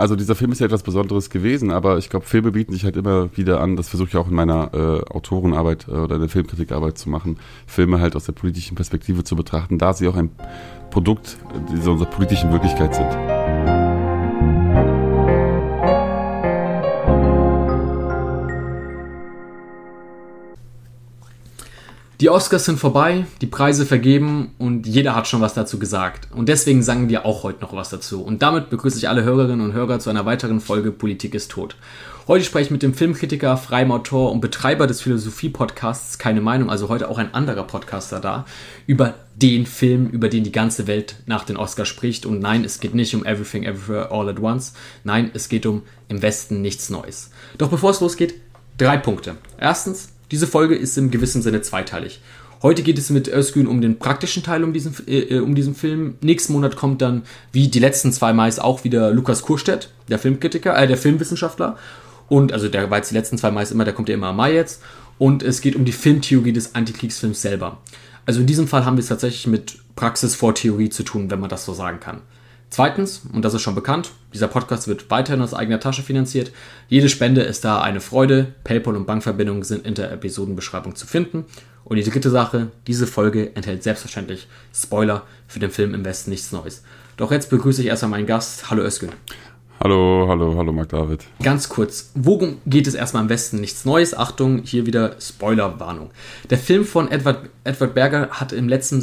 also dieser Film ist ja etwas Besonderes gewesen, aber ich glaube, Filme bieten sich halt immer wieder an, das versuche ich auch in meiner äh, Autorenarbeit äh, oder in der Filmkritikarbeit zu machen, Filme halt aus der politischen Perspektive zu betrachten, da sie auch ein Produkt dieser unserer politischen Wirklichkeit sind. Die Oscars sind vorbei, die Preise vergeben und jeder hat schon was dazu gesagt. Und deswegen sagen wir auch heute noch was dazu. Und damit begrüße ich alle Hörerinnen und Hörer zu einer weiteren Folge Politik ist tot. Heute spreche ich mit dem Filmkritiker, freiem Autor und Betreiber des Philosophie-Podcasts Keine Meinung, also heute auch ein anderer Podcaster da, über den Film, über den die ganze Welt nach den Oscars spricht. Und nein, es geht nicht um Everything Everywhere All at Once. Nein, es geht um Im Westen nichts Neues. Doch bevor es losgeht, drei Punkte. Erstens, diese Folge ist im gewissen Sinne zweiteilig. Heute geht es mit Özgün um den praktischen Teil um diesen, äh, äh, um diesen Film. Nächsten Monat kommt dann, wie die letzten zwei Mais, auch wieder Lukas Kurstedt, der Filmkritiker, äh, der Filmwissenschaftler. Und, also der war jetzt die letzten zwei Mais immer, der kommt ja immer am Mai jetzt. Und es geht um die Filmtheorie des Antikriegsfilms selber. Also in diesem Fall haben wir es tatsächlich mit Praxis vor Theorie zu tun, wenn man das so sagen kann. Zweitens, und das ist schon bekannt, dieser Podcast wird weiterhin aus eigener Tasche finanziert. Jede Spende ist da eine Freude. PayPal und Bankverbindungen sind in der Episodenbeschreibung zu finden. Und die dritte Sache, diese Folge enthält selbstverständlich Spoiler für den Film Im Westen nichts Neues. Doch jetzt begrüße ich erstmal meinen Gast. Hallo Özgün. Hallo, hallo, hallo Marc David. Ganz kurz, worum geht es erstmal am Westen? Nichts Neues. Achtung, hier wieder Spoilerwarnung. Der Film von Edward, Edward Berger hatte im, letzten,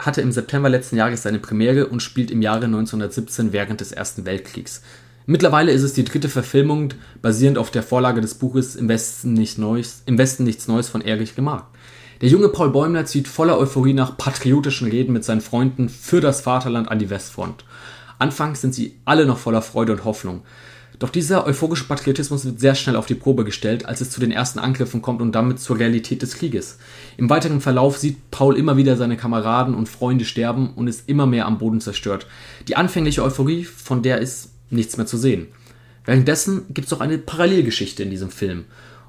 hatte im September letzten Jahres seine Premiere und spielt im Jahre 1917 während des Ersten Weltkriegs. Mittlerweile ist es die dritte Verfilmung, basierend auf der Vorlage des Buches Im Westen, nicht Neues, Im Westen nichts Neues von Erich Remarque. Der junge Paul Bäumler zieht voller Euphorie nach patriotischen Reden mit seinen Freunden für das Vaterland an die Westfront. Anfangs sind sie alle noch voller Freude und Hoffnung. Doch dieser euphorische Patriotismus wird sehr schnell auf die Probe gestellt, als es zu den ersten Angriffen kommt und damit zur Realität des Krieges. Im weiteren Verlauf sieht Paul immer wieder seine Kameraden und Freunde sterben und ist immer mehr am Boden zerstört. Die anfängliche Euphorie, von der ist nichts mehr zu sehen. Währenddessen gibt es auch eine Parallelgeschichte in diesem Film.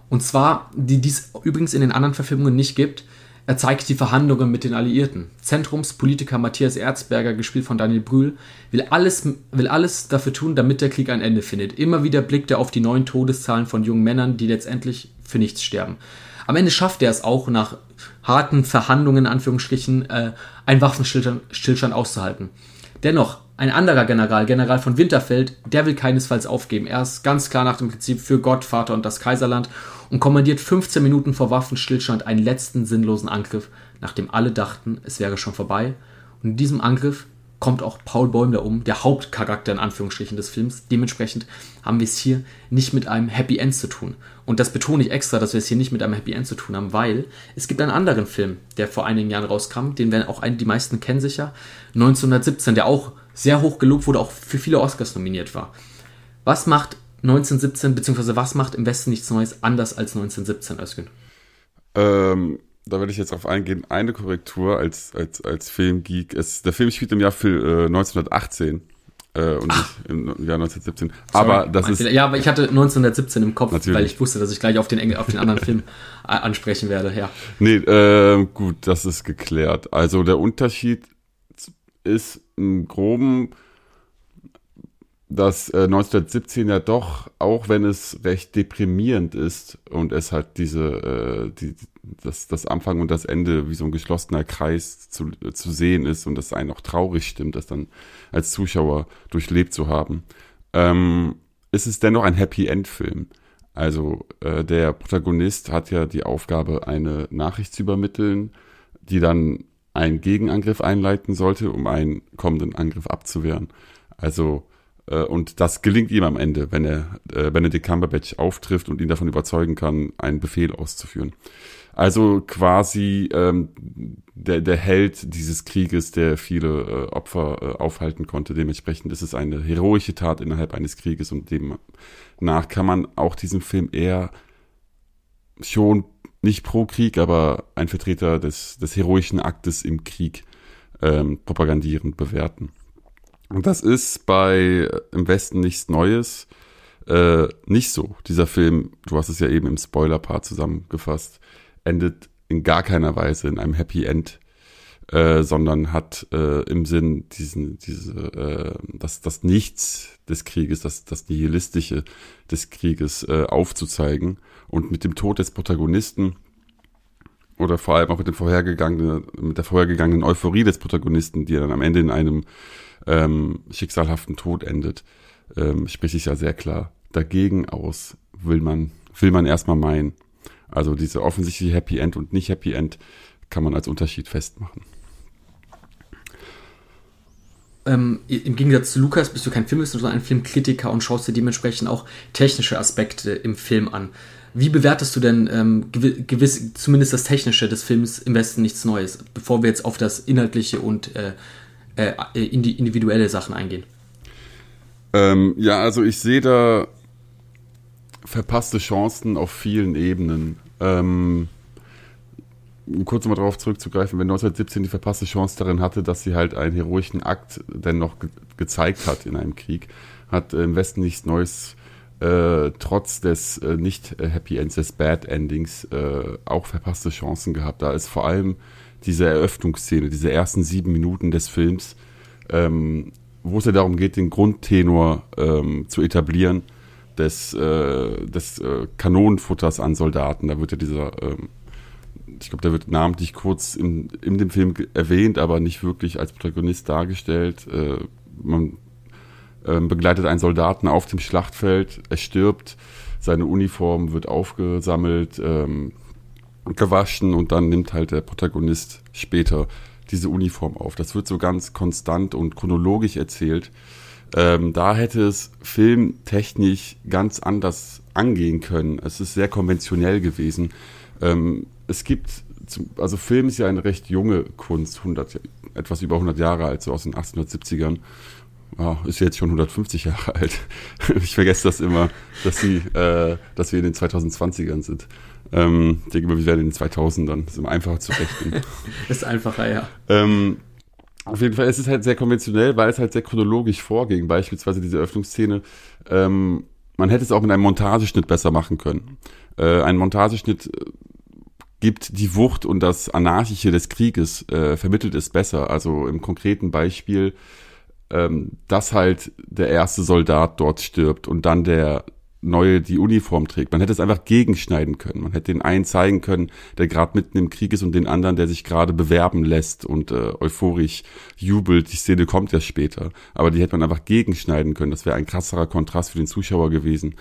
Und zwar, die dies übrigens in den anderen Verfilmungen nicht gibt, er zeigt die Verhandlungen mit den Alliierten. Zentrumspolitiker Matthias Erzberger, gespielt von Daniel Brühl, will alles, will alles dafür tun, damit der Krieg ein Ende findet. Immer wieder blickt er auf die neuen Todeszahlen von jungen Männern, die letztendlich für nichts sterben. Am Ende schafft er es auch, nach harten Verhandlungen, in Anführungsstrichen, äh, einen Waffenstillstand auszuhalten. Dennoch, ein anderer General, General von Winterfeld, der will keinesfalls aufgeben. Er ist ganz klar nach dem Prinzip für Gott, Vater und das Kaiserland und kommandiert 15 Minuten vor Waffenstillstand einen letzten sinnlosen Angriff, nachdem alle dachten, es wäre schon vorbei. Und in diesem Angriff kommt auch Paul Bäumler um, der Hauptcharakter in Anführungsstrichen des Films. Dementsprechend haben wir es hier nicht mit einem Happy End zu tun. Und das betone ich extra, dass wir es hier nicht mit einem Happy End zu tun haben, weil es gibt einen anderen Film, der vor einigen Jahren rauskam, den werden auch die meisten kennen sicher, 1917, der auch sehr hoch gelobt wurde, auch für viele Oscars nominiert war. Was macht 1917, beziehungsweise was macht im Westen nichts Neues anders als 1917, Özgün? Ähm, da werde ich jetzt auf eingehen. Eine Korrektur als, als, als Filmgeek. Es, der Film spielt im Jahr für, äh, 1918 äh, und Ach. nicht im Jahr 1917. Sorry, aber das ist. Ja, aber ich hatte 1917 im Kopf, natürlich. weil ich wusste, dass ich gleich auf den, auf den anderen Film ansprechen werde, ja. Nee, äh, gut, das ist geklärt. Also der Unterschied ist im Groben dass äh, 1917 ja doch, auch wenn es recht deprimierend ist und es halt diese, äh, die, das, das Anfang und das Ende wie so ein geschlossener Kreis zu, äh, zu sehen ist und das einen auch traurig stimmt, das dann als Zuschauer durchlebt zu haben, ähm, ist es dennoch ein Happy End-Film. Also äh, der Protagonist hat ja die Aufgabe, eine Nachricht zu übermitteln, die dann einen Gegenangriff einleiten sollte, um einen kommenden Angriff abzuwehren. Also äh, und das gelingt ihm am Ende, wenn er äh, Benedict Cumberbatch auftrifft und ihn davon überzeugen kann, einen Befehl auszuführen. Also quasi ähm, der, der Held dieses Krieges, der viele äh, Opfer äh, aufhalten konnte. Dementsprechend ist es eine heroische Tat innerhalb eines Krieges und demnach kann man auch diesen Film eher schon nicht pro Krieg, aber ein Vertreter des, des heroischen Aktes im Krieg ähm, propagandierend bewerten. Und das ist bei äh, Im Westen nichts Neues äh, nicht so. Dieser Film, du hast es ja eben im Spoiler-Part zusammengefasst, endet in gar keiner Weise in einem Happy End. Äh, sondern hat äh, im Sinn diesen, diese, äh, das, das Nichts des Krieges, das, das Nihilistische des Krieges äh, aufzuzeigen. Und mit dem Tod des Protagonisten oder vor allem auch mit dem vorhergegangenen, mit der vorhergegangenen Euphorie des Protagonisten, die dann am Ende in einem ähm, schicksalhaften Tod endet, ähm, spreche ich ja sehr klar dagegen aus, will man, will man erstmal meinen. Also diese offensichtliche Happy End und nicht Happy End kann man als Unterschied festmachen. Ähm, Im Gegensatz zu Lukas bist du kein Filmwissenschaftler, sondern ein Filmkritiker und schaust dir dementsprechend auch technische Aspekte im Film an. Wie bewertest du denn ähm, gewiss, zumindest das Technische des Films im Westen nichts Neues, bevor wir jetzt auf das Inhaltliche und äh, äh, individuelle Sachen eingehen? Ähm, ja, also ich sehe da verpasste Chancen auf vielen Ebenen. Ähm, um kurz mal darauf zurückzugreifen, wenn 1917 die verpasste Chance darin hatte, dass sie halt einen heroischen Akt dennoch ge gezeigt hat in einem Krieg, hat im Westen nichts Neues äh, trotz des äh, nicht Happy Ends, des Bad Endings äh, auch verpasste Chancen gehabt. Da ist vor allem diese Eröffnungsszene, diese ersten sieben Minuten des Films, ähm, wo es ja darum geht, den Grundtenor ähm, zu etablieren des, äh, des äh, Kanonenfutters an Soldaten. Da wird ja dieser, ähm, ich glaube, der wird namentlich kurz in, in dem Film erwähnt, aber nicht wirklich als Protagonist dargestellt. Äh, man ähm, begleitet einen Soldaten auf dem Schlachtfeld, er stirbt, seine Uniform wird aufgesammelt, ähm, gewaschen und dann nimmt halt der Protagonist später diese Uniform auf. Das wird so ganz konstant und chronologisch erzählt. Ähm, da hätte es filmtechnisch ganz anders angehen können. Es ist sehr konventionell gewesen. Ähm, es gibt, zum, also Film ist ja eine recht junge Kunst, 100, etwas über 100 Jahre alt, so aus den 1870ern oh, ist jetzt schon 150 Jahre alt. ich vergesse das immer, dass sie, äh, dass wir in den 2020ern sind. Ähm, ich denke immer, wir werden in den 2000ern. Das ist immer einfacher zu rechnen. ist einfacher, ja. Ähm, auf jeden Fall, es ist halt sehr konventionell, weil es halt sehr chronologisch vorging. Beispielsweise diese Öffnungsszene. Ähm, man hätte es auch mit einem Montageschnitt besser machen können. Äh, ein Montageschnitt äh, gibt die Wucht und das Anarchische des Krieges, äh, vermittelt es besser. Also im konkreten Beispiel ähm, dass halt der erste Soldat dort stirbt und dann der neue die Uniform trägt. Man hätte es einfach gegenschneiden können. Man hätte den einen zeigen können, der gerade mitten im Krieg ist und den anderen, der sich gerade bewerben lässt und äh, euphorisch jubelt. Die Szene kommt ja später. Aber die hätte man einfach gegenschneiden können. Das wäre ein krasserer Kontrast für den Zuschauer gewesen.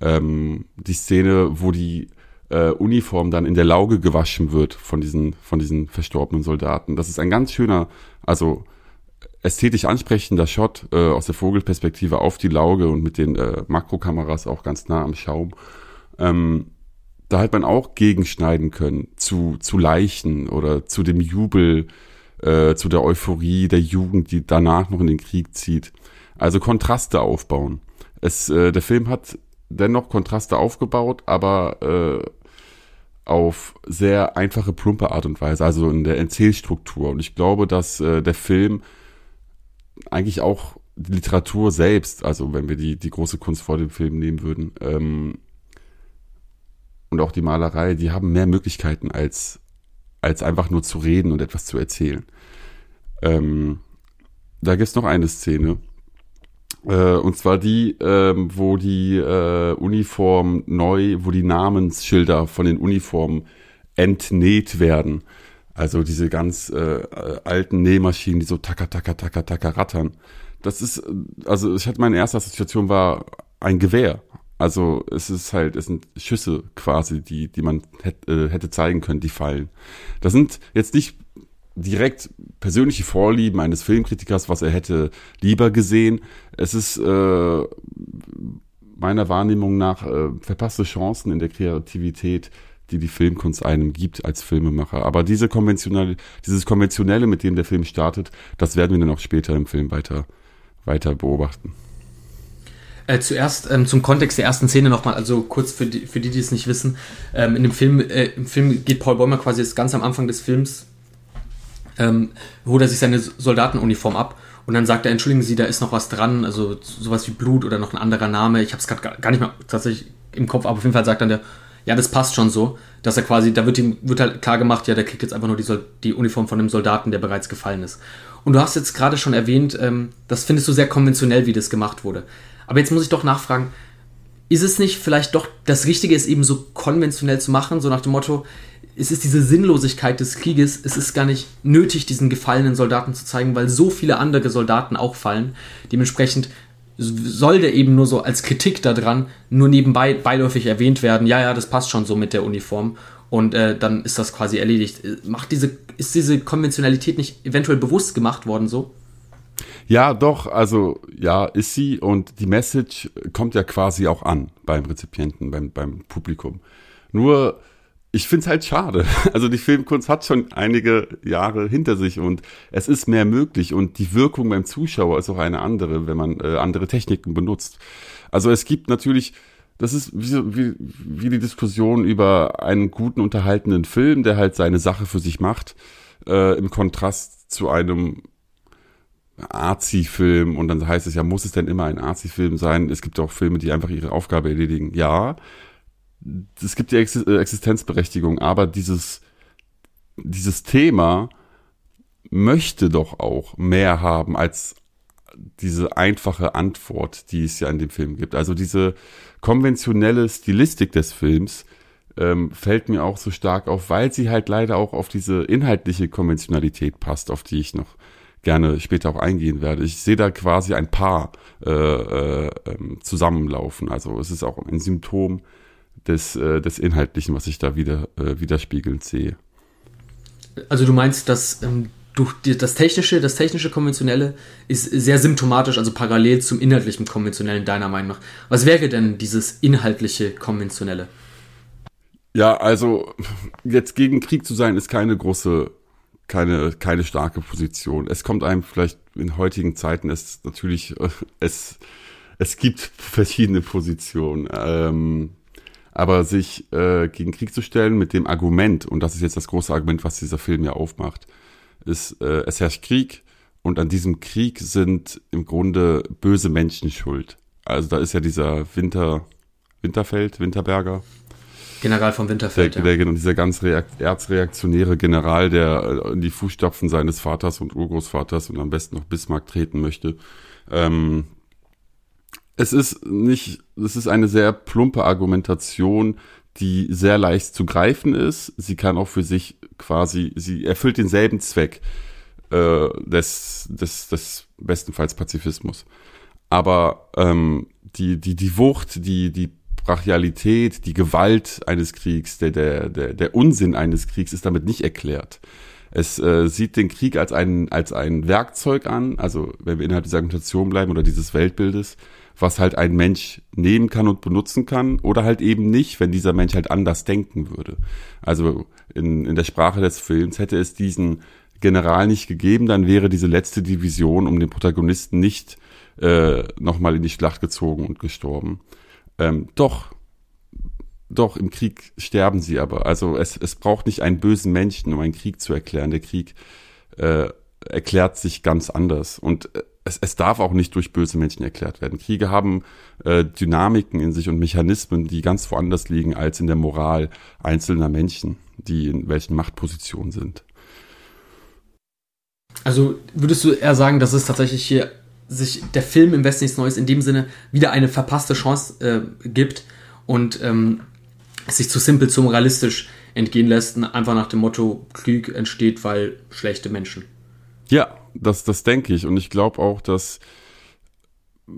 Ähm, die Szene, wo die äh, Uniform dann in der Lauge gewaschen wird von diesen, von diesen verstorbenen Soldaten. Das ist ein ganz schöner, also ästhetisch ansprechender Shot äh, aus der Vogelperspektive auf die Lauge und mit den äh, Makrokameras auch ganz nah am Schaum. Ähm, da hat man auch gegenschneiden können zu, zu Leichen oder zu dem Jubel, äh, zu der Euphorie der Jugend, die danach noch in den Krieg zieht. Also Kontraste aufbauen. Es, äh, der Film hat dennoch Kontraste aufgebaut, aber äh, auf sehr einfache, plumpe Art und Weise, also in der Erzählstruktur. Und ich glaube, dass äh, der Film eigentlich auch die Literatur selbst, also wenn wir die, die große Kunst vor dem Film nehmen würden, ähm, und auch die Malerei, die haben mehr Möglichkeiten als, als einfach nur zu reden und etwas zu erzählen. Ähm, da gibt es noch eine Szene, äh, und zwar die, ähm, wo die äh, Uniform neu, wo die Namensschilder von den Uniformen entnäht werden. Also diese ganz äh, alten Nähmaschinen, die so tacker, tacker, tacker, tacker rattern. Das ist, also ich hatte meine erste Assoziation war ein Gewehr. Also es ist halt, es sind Schüsse quasi, die, die man hätte, äh, hätte zeigen können, die fallen. Das sind jetzt nicht direkt persönliche Vorlieben eines Filmkritikers, was er hätte lieber gesehen. Es ist äh, meiner Wahrnehmung nach äh, verpasste Chancen in der Kreativität die die Filmkunst einem gibt als Filmemacher. Aber diese konventionelle, dieses konventionelle, mit dem der Film startet, das werden wir dann auch später im Film weiter, weiter beobachten. Äh, zuerst ähm, zum Kontext der ersten Szene nochmal, also kurz für die, für die, die es nicht wissen. Ähm, in dem Film, äh, im Film geht Paul Bäumer quasi jetzt ganz am Anfang des Films, ähm, holt er sich seine Soldatenuniform ab und dann sagt er, entschuldigen Sie, da ist noch was dran, also sowas wie Blut oder noch ein anderer Name. Ich habe es gerade gar nicht mehr tatsächlich im Kopf, aber auf jeden Fall sagt dann der, ja, das passt schon so, dass er quasi, da wird ihm wird halt klar gemacht, ja, der kriegt jetzt einfach nur die, die Uniform von einem Soldaten, der bereits gefallen ist. Und du hast jetzt gerade schon erwähnt, ähm, das findest du sehr konventionell, wie das gemacht wurde. Aber jetzt muss ich doch nachfragen, ist es nicht vielleicht doch das Richtige, es eben so konventionell zu machen, so nach dem Motto, es ist diese Sinnlosigkeit des Krieges, es ist gar nicht nötig, diesen gefallenen Soldaten zu zeigen, weil so viele andere Soldaten auch fallen. Dementsprechend soll der eben nur so als Kritik daran nur nebenbei beiläufig erwähnt werden, ja, ja, das passt schon so mit der Uniform und äh, dann ist das quasi erledigt. Macht diese, ist diese Konventionalität nicht eventuell bewusst gemacht worden so? Ja, doch, also ja, ist sie und die Message kommt ja quasi auch an beim Rezipienten, beim, beim Publikum. Nur ich finde es halt schade. Also die Filmkunst hat schon einige Jahre hinter sich und es ist mehr möglich und die Wirkung beim Zuschauer ist auch eine andere, wenn man äh, andere Techniken benutzt. Also es gibt natürlich, das ist wie, wie, wie die Diskussion über einen guten unterhaltenden Film, der halt seine Sache für sich macht, äh, im Kontrast zu einem Arzi-Film und dann heißt es ja, muss es denn immer ein Arzi-Film sein? Es gibt auch Filme, die einfach ihre Aufgabe erledigen. Ja, es gibt die äh, Existenzberechtigung, aber dieses, dieses Thema möchte doch auch mehr haben als diese einfache Antwort, die es ja in dem Film gibt. Also diese konventionelle Stilistik des Films ähm, fällt mir auch so stark auf, weil sie halt leider auch auf diese inhaltliche Konventionalität passt, auf die ich noch gerne später auch eingehen werde. Ich sehe da quasi ein Paar äh, äh, ähm, zusammenlaufen. Also es ist auch ein Symptom des, äh, des Inhaltlichen, was ich da wieder äh, widerspiegelnd sehe. Also du meinst, dass ähm, durch die, das technische, das technische Konventionelle ist sehr symptomatisch, also parallel zum inhaltlichen Konventionellen deiner Meinung nach. Was wäre denn dieses inhaltliche Konventionelle? Ja, also jetzt gegen Krieg zu sein, ist keine große, keine, keine starke Position. Es kommt einem vielleicht in heutigen Zeiten, es natürlich, es, es gibt verschiedene Positionen. Ähm, aber sich äh, gegen Krieg zu stellen mit dem Argument, und das ist jetzt das große Argument, was dieser Film ja aufmacht, ist, äh, es herrscht Krieg und an diesem Krieg sind im Grunde böse Menschen schuld. Also da ist ja dieser Winter, Winterfeld, Winterberger. General von Winterfeld. Der, der, ja. dieser ganz erzreaktionäre General, der äh, in die Fußstapfen seines Vaters und Urgroßvaters und am besten noch Bismarck treten möchte. Ähm, es ist nicht, es ist eine sehr plumpe Argumentation, die sehr leicht zu greifen ist. Sie kann auch für sich quasi, sie erfüllt denselben Zweck äh, des, des, des bestenfalls Pazifismus. Aber ähm, die, die, die Wucht, die, die Brachialität, die Gewalt eines Kriegs, der, der, der, der Unsinn eines Kriegs ist damit nicht erklärt. Es äh, sieht den Krieg als ein, als ein Werkzeug an, also wenn wir innerhalb dieser Argumentation bleiben oder dieses Weltbildes, was halt ein Mensch nehmen kann und benutzen kann oder halt eben nicht, wenn dieser Mensch halt anders denken würde. Also in, in der Sprache des Films hätte es diesen General nicht gegeben, dann wäre diese letzte Division um den Protagonisten nicht äh, nochmal in die Schlacht gezogen und gestorben. Ähm, doch, doch, im Krieg sterben sie aber. Also es, es braucht nicht einen bösen Menschen, um einen Krieg zu erklären. Der Krieg äh, erklärt sich ganz anders. Und äh, es, es darf auch nicht durch böse Menschen erklärt werden. Kriege haben äh, Dynamiken in sich und Mechanismen, die ganz woanders liegen als in der Moral einzelner Menschen, die in welchen Machtpositionen sind. Also würdest du eher sagen, dass es tatsächlich hier sich der Film im Westen nichts Neues in dem Sinne wieder eine verpasste Chance äh, gibt und ähm, sich zu simpel, zu moralistisch entgehen lässt, einfach nach dem Motto, Krieg entsteht, weil schlechte Menschen. Ja, das, das denke ich. Und ich glaube auch, dass,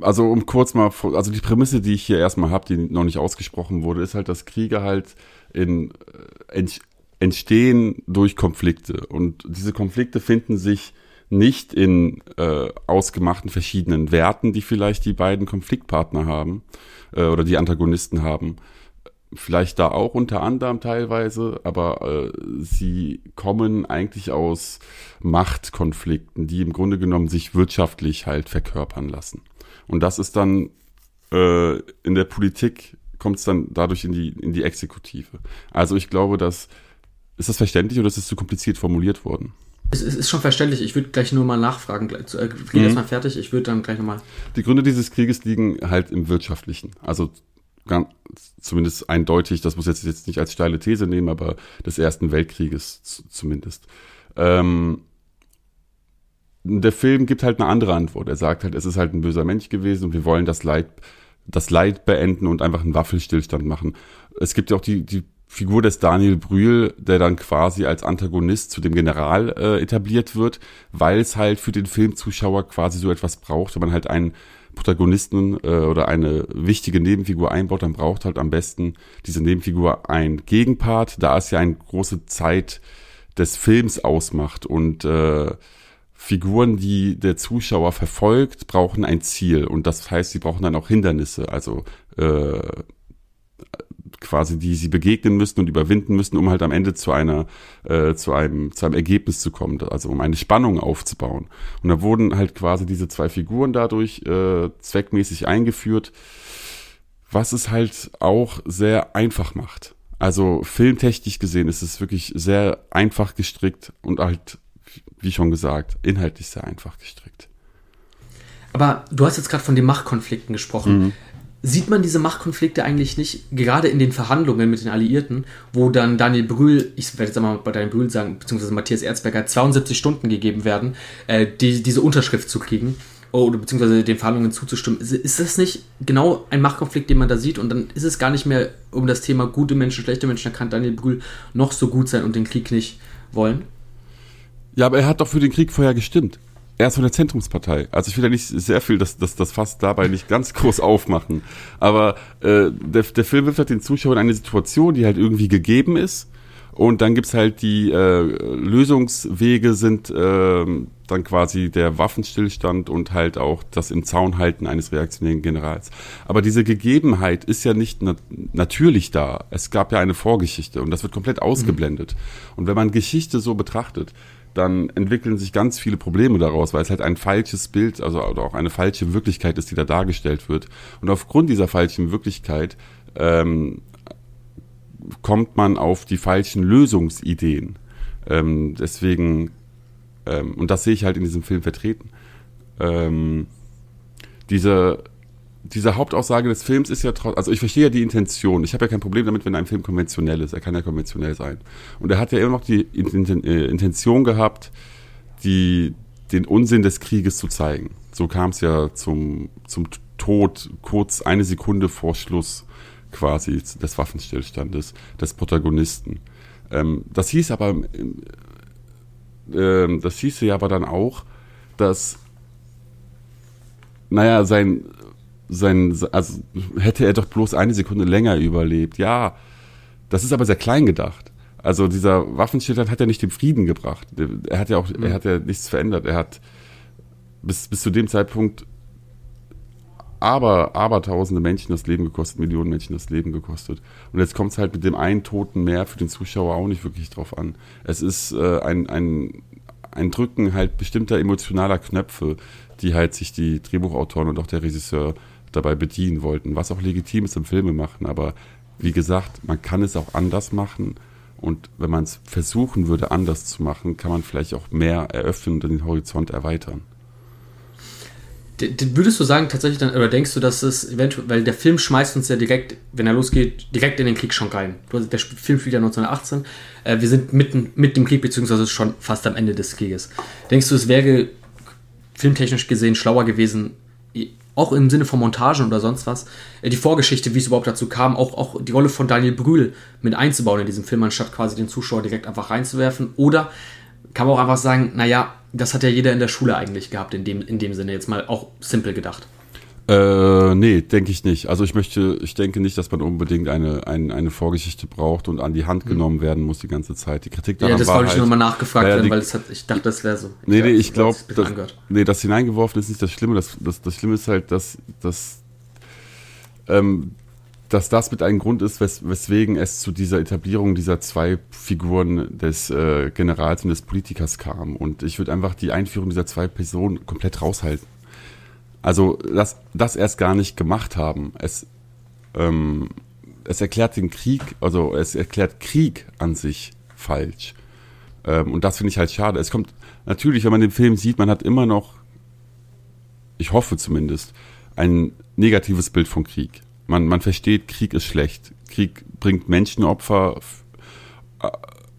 also um kurz mal, also die Prämisse, die ich hier erstmal habe, die noch nicht ausgesprochen wurde, ist halt, dass Kriege halt in, äh, entstehen durch Konflikte. Und diese Konflikte finden sich nicht in äh, ausgemachten verschiedenen Werten, die vielleicht die beiden Konfliktpartner haben äh, oder die Antagonisten haben, vielleicht da auch unter anderem teilweise, aber äh, sie kommen eigentlich aus Machtkonflikten, die im Grunde genommen sich wirtschaftlich halt verkörpern lassen. Und das ist dann äh, in der Politik kommt es dann dadurch in die in die Exekutive. Also ich glaube, dass ist das verständlich oder ist es zu kompliziert formuliert worden? Es, ist schon verständlich. Ich würde gleich nur mal nachfragen. Äh, Rede mhm. erstmal fertig. Ich würde dann gleich nochmal. Die Gründe dieses Krieges liegen halt im Wirtschaftlichen. Also ganz, zumindest eindeutig, das muss jetzt, jetzt nicht als steile These nehmen, aber des Ersten Weltkrieges zumindest. Ähm, der Film gibt halt eine andere Antwort. Er sagt halt, es ist halt ein böser Mensch gewesen und wir wollen das Leid, das Leid beenden und einfach einen Waffelstillstand machen. Es gibt ja auch die, die Figur des Daniel Brühl, der dann quasi als Antagonist zu dem General äh, etabliert wird, weil es halt für den Filmzuschauer quasi so etwas braucht, wenn man halt einen Protagonisten äh, oder eine wichtige Nebenfigur einbaut, dann braucht halt am besten diese Nebenfigur ein Gegenpart, da es ja eine große Zeit des Films ausmacht. Und äh, Figuren, die der Zuschauer verfolgt, brauchen ein Ziel. Und das heißt, sie brauchen dann auch Hindernisse, also äh, quasi, die sie begegnen müssen und überwinden müssen, um halt am Ende zu einer, äh, zu einem, zu einem Ergebnis zu kommen, also um eine Spannung aufzubauen. Und da wurden halt quasi diese zwei Figuren dadurch äh, zweckmäßig eingeführt, was es halt auch sehr einfach macht. Also filmtechnisch gesehen ist es wirklich sehr einfach gestrickt und halt, wie schon gesagt, inhaltlich sehr einfach gestrickt. Aber du hast jetzt gerade von den Machtkonflikten gesprochen. Mhm sieht man diese Machtkonflikte eigentlich nicht, gerade in den Verhandlungen mit den Alliierten, wo dann Daniel Brühl, ich werde jetzt mal bei Daniel Brühl sagen, beziehungsweise Matthias Erzberger, 72 Stunden gegeben werden, äh, die, diese Unterschrift zu kriegen oder beziehungsweise den Verhandlungen zuzustimmen. Ist das nicht genau ein Machtkonflikt, den man da sieht? Und dann ist es gar nicht mehr um das Thema gute Menschen, schlechte Menschen, da kann Daniel Brühl noch so gut sein und den Krieg nicht wollen. Ja, aber er hat doch für den Krieg vorher gestimmt. Er ist von der Zentrumspartei. Also ich will ja nicht sehr viel das, das, das Fass dabei nicht ganz groß aufmachen. Aber äh, der, der Film wirft halt den Zuschauern eine Situation, die halt irgendwie gegeben ist. Und dann gibt's halt die äh, Lösungswege sind äh, dann quasi der Waffenstillstand und halt auch das im Zaun halten eines reaktionären Generals. Aber diese Gegebenheit ist ja nicht nat natürlich da. Es gab ja eine Vorgeschichte und das wird komplett ausgeblendet. Mhm. Und wenn man Geschichte so betrachtet, dann entwickeln sich ganz viele Probleme daraus, weil es halt ein falsches Bild, also auch eine falsche Wirklichkeit ist, die da dargestellt wird. Und aufgrund dieser falschen Wirklichkeit ähm, kommt man auf die falschen Lösungsideen. Ähm, deswegen, ähm, und das sehe ich halt in diesem Film vertreten. Ähm, diese diese Hauptaussage des Films ist ja trotzdem, also ich verstehe ja die Intention. Ich habe ja kein Problem damit, wenn ein Film konventionell ist. Er kann ja konventionell sein. Und er hat ja immer noch die äh, Intention gehabt, die, den Unsinn des Krieges zu zeigen. So kam es ja zum, zum Tod kurz eine Sekunde vor Schluss quasi des Waffenstillstandes des Protagonisten. Ähm, das hieß aber, äh, das hieße ja aber dann auch, dass naja, sein, sein, also hätte er doch bloß eine Sekunde länger überlebt. Ja, das ist aber sehr klein gedacht. Also dieser Waffenstillstand hat ja nicht den Frieden gebracht. Er hat ja auch, mhm. er hat ja nichts verändert. Er hat bis, bis zu dem Zeitpunkt aber, aber tausende Menschen das Leben gekostet, Millionen Menschen das Leben gekostet. Und jetzt kommt es halt mit dem einen Toten mehr für den Zuschauer auch nicht wirklich drauf an. Es ist äh, ein, ein, ein Drücken halt bestimmter emotionaler Knöpfe, die halt sich die Drehbuchautoren und auch der Regisseur dabei bedienen wollten, was auch legitim ist im Filme machen. Aber wie gesagt, man kann es auch anders machen. Und wenn man es versuchen würde, anders zu machen, kann man vielleicht auch mehr eröffnen und den Horizont erweitern. Würdest du sagen, tatsächlich dann, oder denkst du, dass es eventuell, weil der Film schmeißt uns ja direkt, wenn er losgeht, direkt in den Krieg schon rein. Der Film spielt ja 1918. Äh, wir sind mitten mit dem Krieg, beziehungsweise schon fast am Ende des Krieges. Denkst du, es wäre filmtechnisch gesehen schlauer gewesen, auch im Sinne von Montagen oder sonst was, äh, die Vorgeschichte, wie es überhaupt dazu kam, auch, auch die Rolle von Daniel Brühl mit einzubauen in diesem Film, anstatt quasi den Zuschauer direkt einfach reinzuwerfen. Oder kann man auch einfach sagen, naja, das hat ja jeder in der Schule eigentlich gehabt, in dem, in dem Sinne, jetzt mal auch simpel gedacht. Äh, nee, denke ich nicht. Also ich möchte, ich denke nicht, dass man unbedingt eine, eine, eine Vorgeschichte braucht und an die Hand hm. genommen werden muss die ganze Zeit. Die Kritik daran Ja, das wollte ich halt, nur mal nachgefragt äh, werden, weil hat, ich dachte, das wäre so. Nee, nee, ich glaube, das, nee, das hineingeworfen ist nicht das Schlimme. Das, das, das Schlimme ist halt, dass, dass, ähm, dass das mit einem Grund ist, wes weswegen es zu dieser Etablierung dieser zwei Figuren des äh, Generals und des Politikers kam. Und ich würde einfach die Einführung dieser zwei Personen komplett raushalten. Also, dass das erst gar nicht gemacht haben. Es, ähm, es erklärt den Krieg, also es erklärt Krieg an sich falsch. Ähm, und das finde ich halt schade. Es kommt natürlich, wenn man den Film sieht, man hat immer noch, ich hoffe zumindest, ein negatives Bild von Krieg. Man, man versteht, Krieg ist schlecht. Krieg bringt Menschenopfer äh,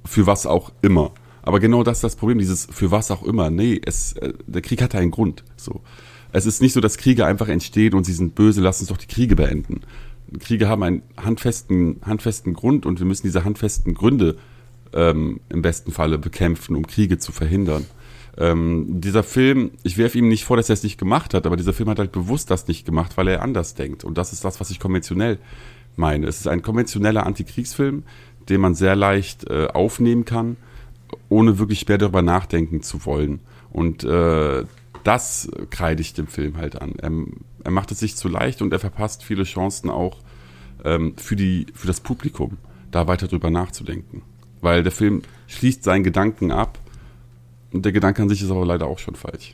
für was auch immer. Aber genau das ist das Problem, dieses für was auch immer. Nee, es, äh, der Krieg hatte einen Grund. So. Es ist nicht so, dass Kriege einfach entstehen und sie sind böse, lass uns doch die Kriege beenden. Kriege haben einen handfesten, handfesten Grund und wir müssen diese handfesten Gründe ähm, im besten Falle bekämpfen, um Kriege zu verhindern. Ähm, dieser Film, ich werfe ihm nicht vor, dass er es nicht gemacht hat, aber dieser Film hat halt bewusst das nicht gemacht, weil er anders denkt. Und das ist das, was ich konventionell meine. Es ist ein konventioneller Antikriegsfilm, den man sehr leicht äh, aufnehmen kann, ohne wirklich mehr darüber nachdenken zu wollen. Und äh, das kreide ich dem Film halt an. Er, er, macht es sich zu leicht und er verpasst viele Chancen auch ähm, für, die, für das Publikum, da weiter drüber nachzudenken. Weil der Film schließt seinen Gedanken ab und der Gedanke an sich ist aber leider auch schon falsch.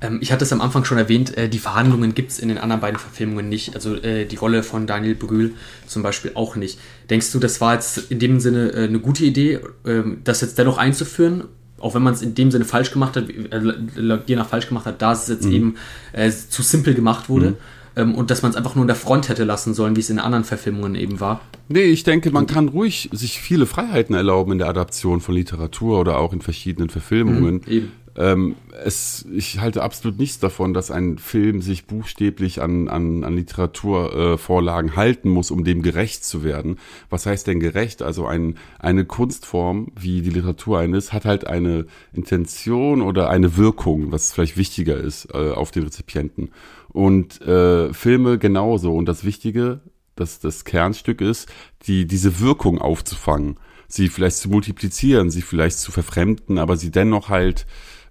Ähm, ich hatte es am Anfang schon erwähnt, äh, die Verhandlungen gibt es in den anderen beiden Verfilmungen nicht. Also äh, die Rolle von Daniel Brühl zum Beispiel auch nicht. Denkst du, das war jetzt in dem Sinne äh, eine gute Idee, ähm, das jetzt dennoch einzuführen? Auch wenn man es in dem Sinne falsch gemacht hat, äh, je nach falsch gemacht hat, da es jetzt mhm. eben äh, zu simpel gemacht wurde. Mhm. Ähm, und dass man es einfach nur in der Front hätte lassen sollen, wie es in anderen Verfilmungen eben war. Nee, ich denke, man kann ruhig sich viele Freiheiten erlauben in der Adaption von Literatur oder auch in verschiedenen Verfilmungen. Mhm, eben. Ähm, es, ich halte absolut nichts davon, dass ein Film sich buchstäblich an, an, an Literaturvorlagen äh, halten muss, um dem gerecht zu werden. Was heißt denn gerecht? Also ein, eine Kunstform, wie die Literatur eine ist, hat halt eine Intention oder eine Wirkung, was vielleicht wichtiger ist äh, auf den Rezipienten. Und äh, Filme genauso. Und das Wichtige, das, das Kernstück ist, die, diese Wirkung aufzufangen sie vielleicht zu multiplizieren, sie vielleicht zu verfremden, aber sie dennoch halt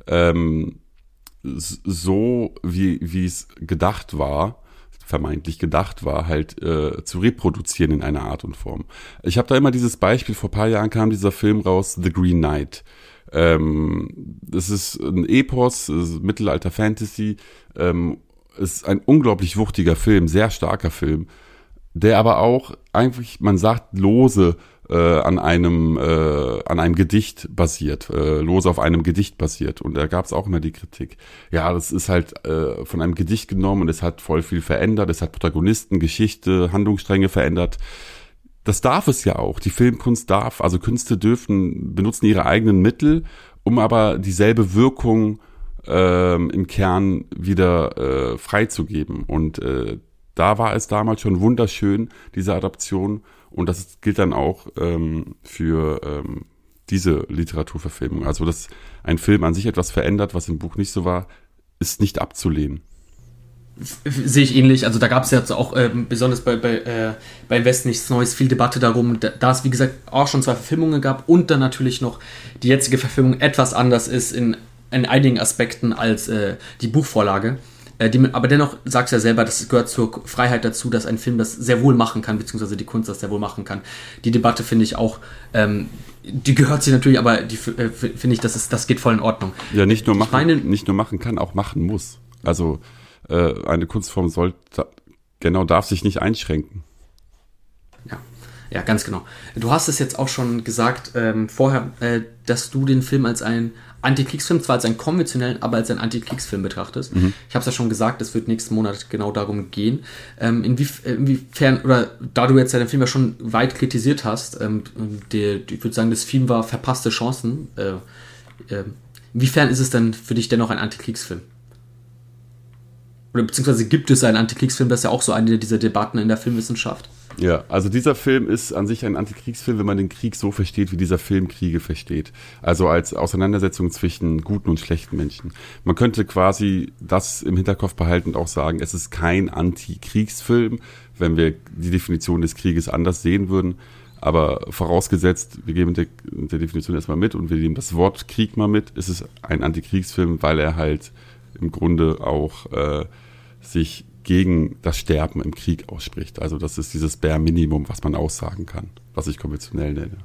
ähm, so, wie, wie es gedacht war, vermeintlich gedacht war, halt äh, zu reproduzieren in einer Art und Form. Ich habe da immer dieses Beispiel, vor paar Jahren kam dieser Film raus, The Green Knight. Ähm, das ist ein Epos, ist Mittelalter Fantasy, ähm, ist ein unglaublich wuchtiger Film, sehr starker Film, der aber auch eigentlich, man sagt, lose äh, an einem äh, an einem Gedicht basiert, äh, los auf einem Gedicht basiert. Und da gab es auch immer die Kritik. Ja, das ist halt äh, von einem Gedicht genommen und es hat voll viel verändert. Es hat Protagonisten, Geschichte, Handlungsstränge verändert. Das darf es ja auch. Die Filmkunst darf, also Künste dürfen benutzen ihre eigenen Mittel, um aber dieselbe Wirkung ähm, im Kern wieder äh, freizugeben. Und äh, da war es damals schon wunderschön, diese Adaption. Und das gilt dann auch ähm, für ähm, diese Literaturverfilmung. Also, dass ein Film an sich etwas verändert, was im Buch nicht so war, ist nicht abzulehnen. Sehe ich ähnlich. Also da gab es jetzt auch äh, besonders bei, bei, äh, bei Invest nichts Neues viel Debatte darum, da, da, es wie gesagt auch schon zwei Verfilmungen gab und dann natürlich noch die jetzige Verfilmung etwas anders ist in, in einigen Aspekten als äh, die Buchvorlage. Äh, die, aber dennoch sagst du ja selber, das gehört zur Freiheit dazu, dass ein Film das sehr wohl machen kann, beziehungsweise die Kunst das sehr wohl machen kann. Die Debatte finde ich auch, ähm, die gehört sich natürlich, aber die äh, finde ich, das, ist, das geht voll in Ordnung. Ja, nicht nur, machen, meine, nicht nur machen kann, auch machen muss. Also äh, eine Kunstform sollte, genau, darf sich nicht einschränken. Ja. Ja, ganz genau. Du hast es jetzt auch schon gesagt ähm, vorher, äh, dass du den Film als ein Antikriegsfilm zwar als einen konventionellen, aber als einen Antikriegsfilm betrachtest. Mhm. Ich habe es ja schon gesagt, es wird nächsten Monat genau darum gehen. Ähm, inwief inwiefern, oder da du jetzt ja den Film ja schon weit kritisiert hast, ähm, die, ich würde sagen, das Film war verpasste Chancen. Äh, äh, inwiefern ist es denn für dich dennoch ein Antikriegsfilm? Oder beziehungsweise gibt es einen Antikriegsfilm? Das ist ja auch so eine dieser Debatten in der Filmwissenschaft. Ja, also dieser Film ist an sich ein Antikriegsfilm, wenn man den Krieg so versteht, wie dieser Film Kriege versteht. Also als Auseinandersetzung zwischen guten und schlechten Menschen. Man könnte quasi das im Hinterkopf behalten und auch sagen, es ist kein Antikriegsfilm, wenn wir die Definition des Krieges anders sehen würden. Aber vorausgesetzt, wir geben der, der Definition erstmal mit und wir nehmen das Wort Krieg mal mit, ist es ein Antikriegsfilm, weil er halt im Grunde auch äh, sich gegen das Sterben im Krieg ausspricht. Also das ist dieses Bare Minimum, was man aussagen kann, was ich konventionell nenne.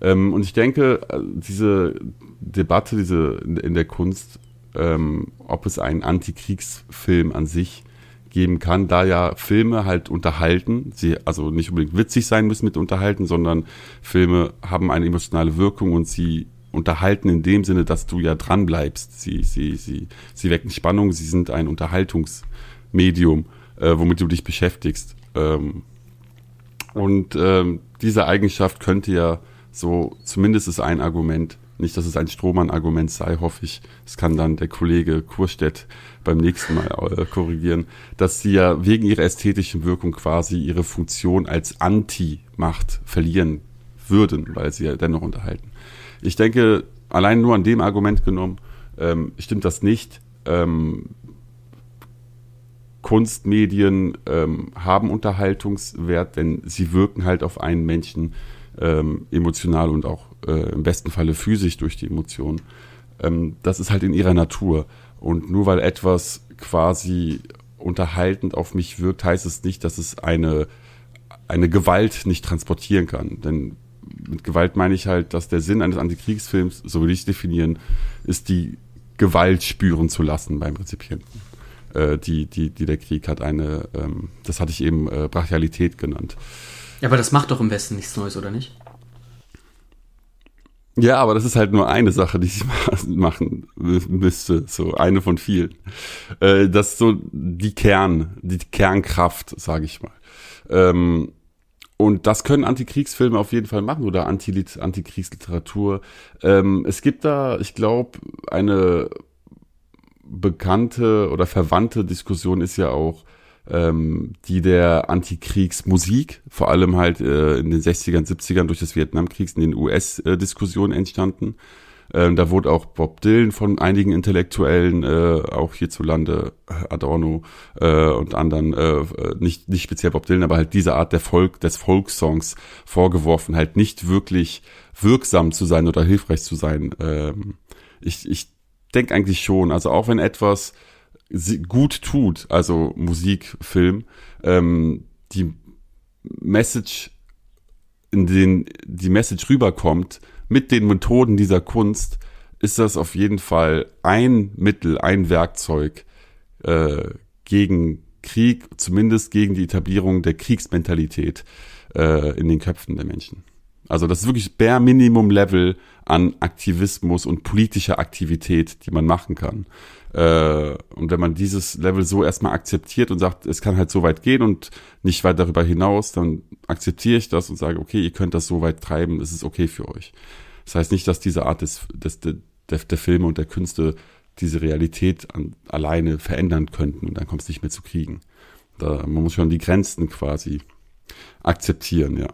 Ähm, und ich denke, äh, diese Debatte, diese in der Kunst, ähm, ob es einen Antikriegsfilm an sich geben kann, da ja Filme halt unterhalten, sie also nicht unbedingt witzig sein müssen mit unterhalten, sondern Filme haben eine emotionale Wirkung und sie unterhalten in dem Sinne, dass du ja dran bleibst. Sie, sie, sie, sie wecken Spannung, sie sind ein Unterhaltungs- Medium, äh, womit du dich beschäftigst. Ähm, und ähm, diese Eigenschaft könnte ja so, zumindest ist ein Argument, nicht, dass es ein Strohmann-Argument sei, hoffe ich. Das kann dann der Kollege Kurstedt beim nächsten Mal äh, korrigieren, dass sie ja wegen ihrer ästhetischen Wirkung quasi ihre Funktion als Anti-Macht verlieren würden, weil sie ja dennoch unterhalten. Ich denke, allein nur an dem Argument genommen, ähm, stimmt das nicht. Ähm, Kunstmedien ähm, haben Unterhaltungswert, denn sie wirken halt auf einen Menschen ähm, emotional und auch äh, im besten Falle physisch durch die Emotionen. Ähm, das ist halt in ihrer Natur. Und nur weil etwas quasi unterhaltend auf mich wirkt, heißt es nicht, dass es eine, eine Gewalt nicht transportieren kann. Denn mit Gewalt meine ich halt, dass der Sinn eines Antikriegsfilms, so würde ich es definieren, ist die Gewalt spüren zu lassen beim Rezipienten äh, die, die, die der Krieg hat. Eine, ähm, das hatte ich eben äh, Brachialität genannt. Ja, aber das macht doch im Westen nichts Neues, oder nicht? Ja, aber das ist halt nur eine Sache, die ich machen müsste, so eine von vielen. Äh, das ist so die Kern, die Kernkraft, sage ich mal. Ähm, und das können Antikriegsfilme auf jeden Fall machen oder Antikriegsliteratur. Ähm, es gibt da, ich glaube, eine bekannte oder verwandte Diskussion ist ja auch ähm, die der Antikriegsmusik, vor allem halt äh, in den 60ern, 70ern durch das Vietnamkriegs in den US-Diskussionen entstanden. Ähm, da wurde auch Bob Dylan von einigen Intellektuellen, äh, auch hierzulande äh, Adorno äh, und anderen, äh, nicht, nicht speziell Bob Dylan, aber halt diese Art der Volk, des Folksongs vorgeworfen, halt nicht wirklich wirksam zu sein oder hilfreich zu sein. Ähm, ich ich denke eigentlich schon, also auch wenn etwas gut tut, also Musik, Film, ähm, die Message, in den die Message rüberkommt, mit den Methoden dieser Kunst, ist das auf jeden Fall ein Mittel, ein Werkzeug äh, gegen Krieg, zumindest gegen die Etablierung der Kriegsmentalität äh, in den Köpfen der Menschen. Also das ist wirklich bare Minimum Level an Aktivismus und politischer Aktivität, die man machen kann. Äh, und wenn man dieses Level so erstmal akzeptiert und sagt, es kann halt so weit gehen und nicht weit darüber hinaus, dann akzeptiere ich das und sage, okay, ihr könnt das so weit treiben, es ist okay für euch. Das heißt nicht, dass diese Art des, des, der, der Filme und der Künste diese Realität an, alleine verändern könnten und dann kommt es nicht mehr zu Kriegen. Da, man muss schon die Grenzen quasi akzeptieren, ja.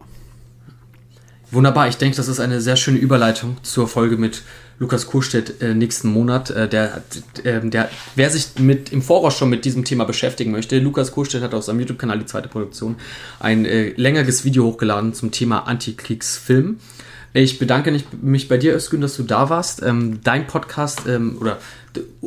Wunderbar, ich denke, das ist eine sehr schöne Überleitung zur Folge mit Lukas Kurstedt äh, nächsten Monat. Äh, der, äh, der, wer sich mit im Voraus schon mit diesem Thema beschäftigen möchte, Lukas Kurstedt hat auf seinem YouTube-Kanal die zweite Produktion ein äh, längeres Video hochgeladen zum Thema Antikriegsfilm. Ich bedanke mich bei dir, Özgün, dass du da warst. Ähm, dein Podcast ähm, oder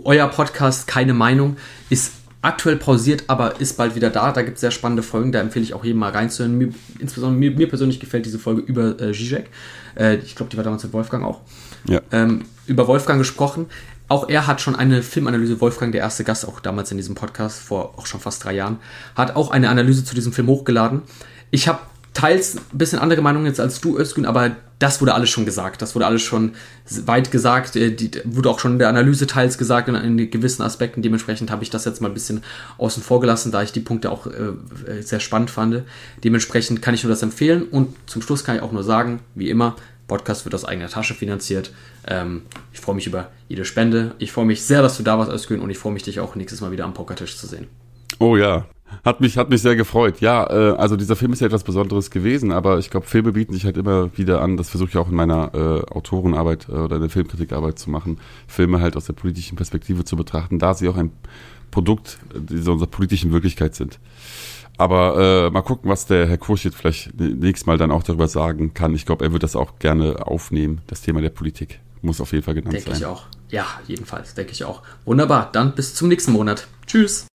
euer Podcast Keine Meinung ist aktuell pausiert, aber ist bald wieder da. Da gibt es sehr spannende Folgen, da empfehle ich auch jedem mal reinzuhören. Mir, insbesondere mir, mir, persönlich gefällt diese Folge über äh, Zizek. Äh, ich glaube, die war damals mit Wolfgang auch. Ja. Ähm, über Wolfgang gesprochen. Auch er hat schon eine Filmanalyse, Wolfgang, der erste Gast, auch damals in diesem Podcast, vor auch schon fast drei Jahren, hat auch eine Analyse zu diesem Film hochgeladen. Ich habe teils ein bisschen andere Meinungen jetzt als du, Özgün, aber das wurde alles schon gesagt. Das wurde alles schon weit gesagt. Äh, die, wurde auch schon in der Analyse teils gesagt und in gewissen Aspekten. Dementsprechend habe ich das jetzt mal ein bisschen außen vor gelassen, da ich die Punkte auch äh, sehr spannend fand. Dementsprechend kann ich nur das empfehlen. Und zum Schluss kann ich auch nur sagen, wie immer, Podcast wird aus eigener Tasche finanziert. Ähm, ich freue mich über jede Spende. Ich freue mich sehr, dass du da warst, Özgün, und ich freue mich, dich auch nächstes Mal wieder am Pokertisch zu sehen. Oh ja, hat mich, hat mich sehr gefreut. Ja, äh, also dieser Film ist ja etwas Besonderes gewesen, aber ich glaube, Filme bieten sich halt immer wieder an. Das versuche ich auch in meiner äh, Autorenarbeit äh, oder in der Filmkritikarbeit zu machen, Filme halt aus der politischen Perspektive zu betrachten, da sie auch ein Produkt dieser unserer politischen Wirklichkeit sind. Aber äh, mal gucken, was der Herr Kurschit vielleicht nächstes Mal dann auch darüber sagen kann. Ich glaube, er wird das auch gerne aufnehmen, das Thema der Politik. Muss auf jeden Fall genannt denke sein. Denke ich auch. Ja, jedenfalls, denke ich auch. Wunderbar, dann bis zum nächsten Monat. Tschüss.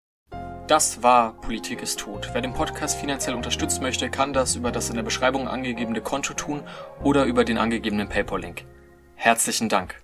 Das war Politik ist tot. Wer den Podcast finanziell unterstützen möchte, kann das über das in der Beschreibung angegebene Konto tun oder über den angegebenen PayPal-Link. Herzlichen Dank.